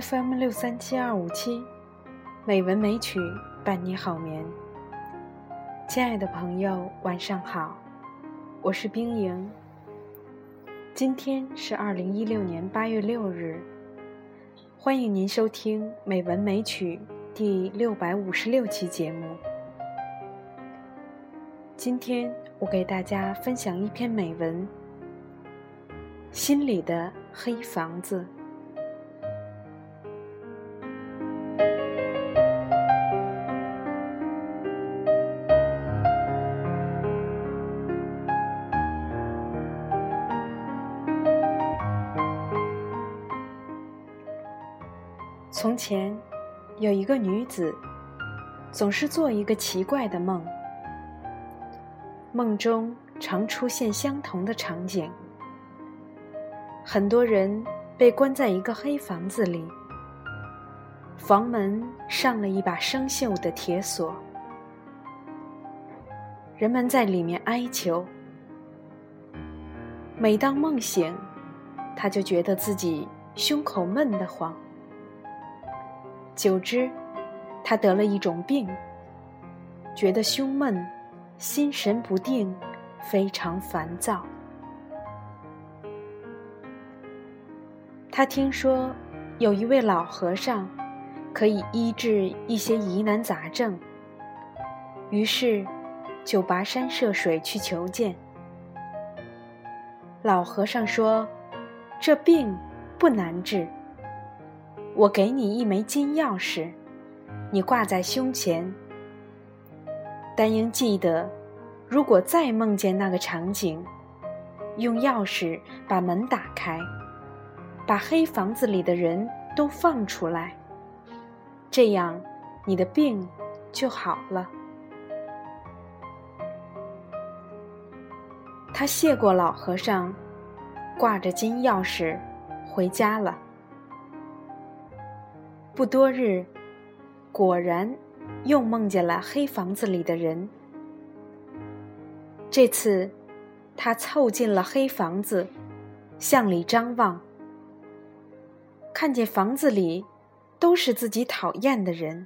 FM 六三七二五七，美文美曲伴你好眠。亲爱的朋友，晚上好，我是冰莹。今天是二零一六年八月六日，欢迎您收听《美文美曲》第六百五十六期节目。今天我给大家分享一篇美文：心里的黑房子。从前，有一个女子，总是做一个奇怪的梦。梦中常出现相同的场景：很多人被关在一个黑房子里，房门上了一把生锈的铁锁，人们在里面哀求。每当梦醒，他就觉得自己胸口闷得慌。久之，他得了一种病，觉得胸闷，心神不定，非常烦躁。他听说有一位老和尚可以医治一些疑难杂症，于是就跋山涉水去求见。老和尚说：“这病不难治。”我给你一枚金钥匙，你挂在胸前。但应记得，如果再梦见那个场景，用钥匙把门打开，把黑房子里的人都放出来，这样你的病就好了。他谢过老和尚，挂着金钥匙回家了。不多日，果然又梦见了黑房子里的人。这次，他凑近了黑房子，向里张望，看见房子里都是自己讨厌的人，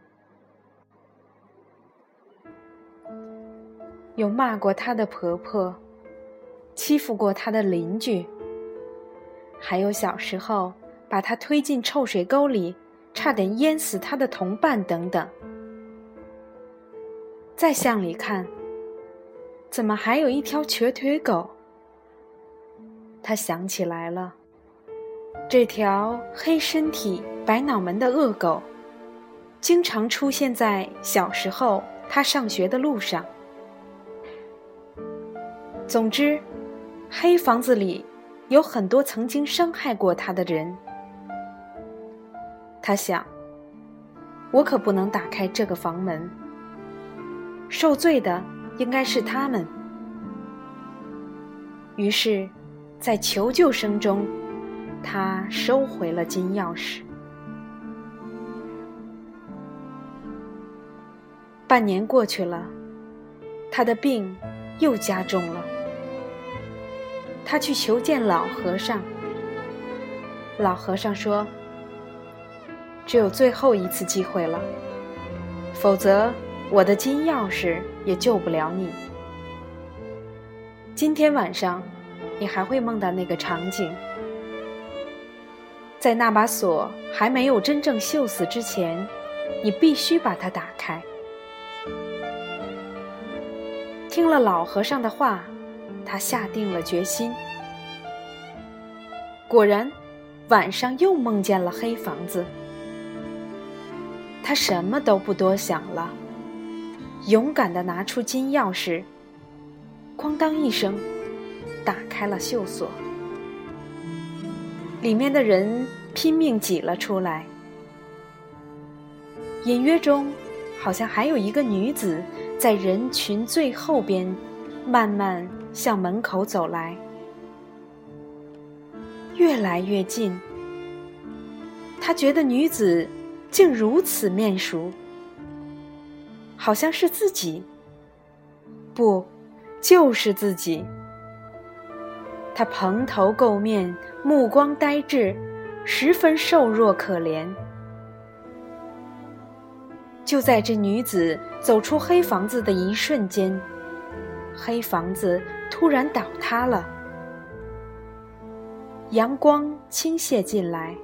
有骂过他的婆婆，欺负过他的邻居，还有小时候把他推进臭水沟里。差点淹死他的同伴等等。再向里看，怎么还有一条瘸腿狗？他想起来了，这条黑身体、白脑门的恶狗，经常出现在小时候他上学的路上。总之，黑房子里有很多曾经伤害过他的人。他想：“我可不能打开这个房门。受罪的应该是他们。”于是，在求救声中，他收回了金钥匙。半年过去了，他的病又加重了。他去求见老和尚。老和尚说。只有最后一次机会了，否则我的金钥匙也救不了你。今天晚上，你还会梦到那个场景，在那把锁还没有真正锈死之前，你必须把它打开。听了老和尚的话，他下定了决心。果然，晚上又梦见了黑房子。他什么都不多想了，勇敢地拿出金钥匙，哐当一声，打开了锈锁。里面的人拼命挤了出来，隐约中好像还有一个女子在人群最后边，慢慢向门口走来，越来越近。他觉得女子。竟如此面熟，好像是自己。不，就是自己。他蓬头垢面，目光呆滞，十分瘦弱可怜。就在这女子走出黑房子的一瞬间，黑房子突然倒塌了。阳光倾泻进来，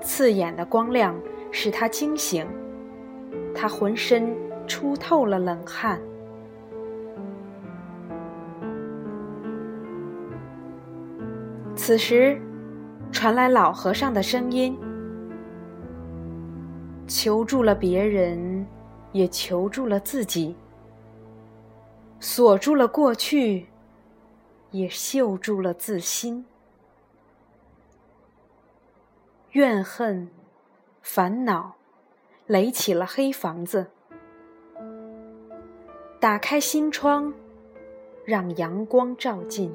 刺眼的光亮使他惊醒，他浑身出透了冷汗。此时，传来老和尚的声音。求助了别人，也求助了自己；锁住了过去，也锈住了自心。怨恨、烦恼，垒起了黑房子。打开心窗，让阳光照进。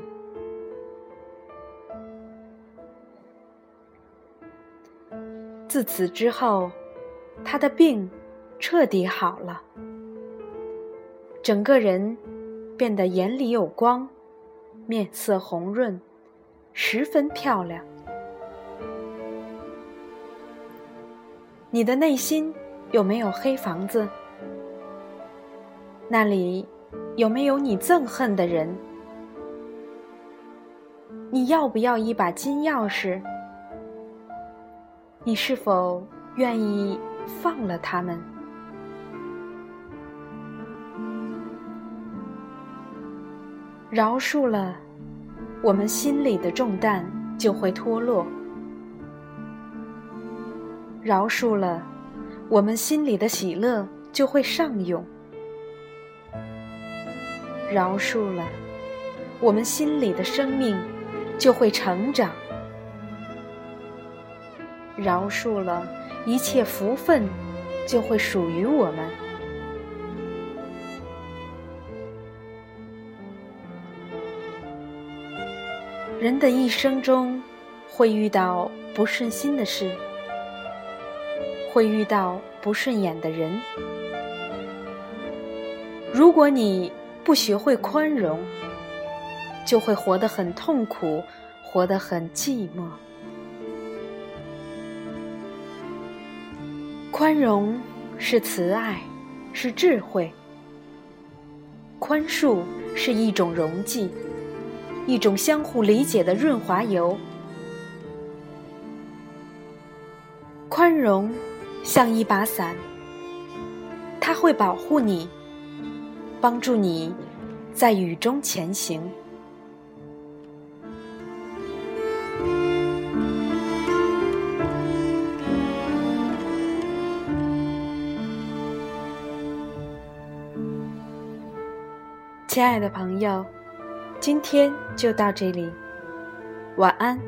自此之后。他的病彻底好了，整个人变得眼里有光，面色红润，十分漂亮。你的内心有没有黑房子？那里有没有你憎恨的人？你要不要一把金钥匙？你是否愿意？放了他们，饶恕了，我们心里的重担就会脱落；饶恕了，我们心里的喜乐就会上涌；饶恕了，我们心里的生命就会成长；饶恕了。一切福分就会属于我们。人的一生中，会遇到不顺心的事，会遇到不顺眼的人。如果你不学会宽容，就会活得很痛苦，活得很寂寞。宽容是慈爱，是智慧。宽恕是一种溶剂，一种相互理解的润滑油。宽容像一把伞，它会保护你，帮助你在雨中前行。亲爱的朋友，今天就到这里，晚安。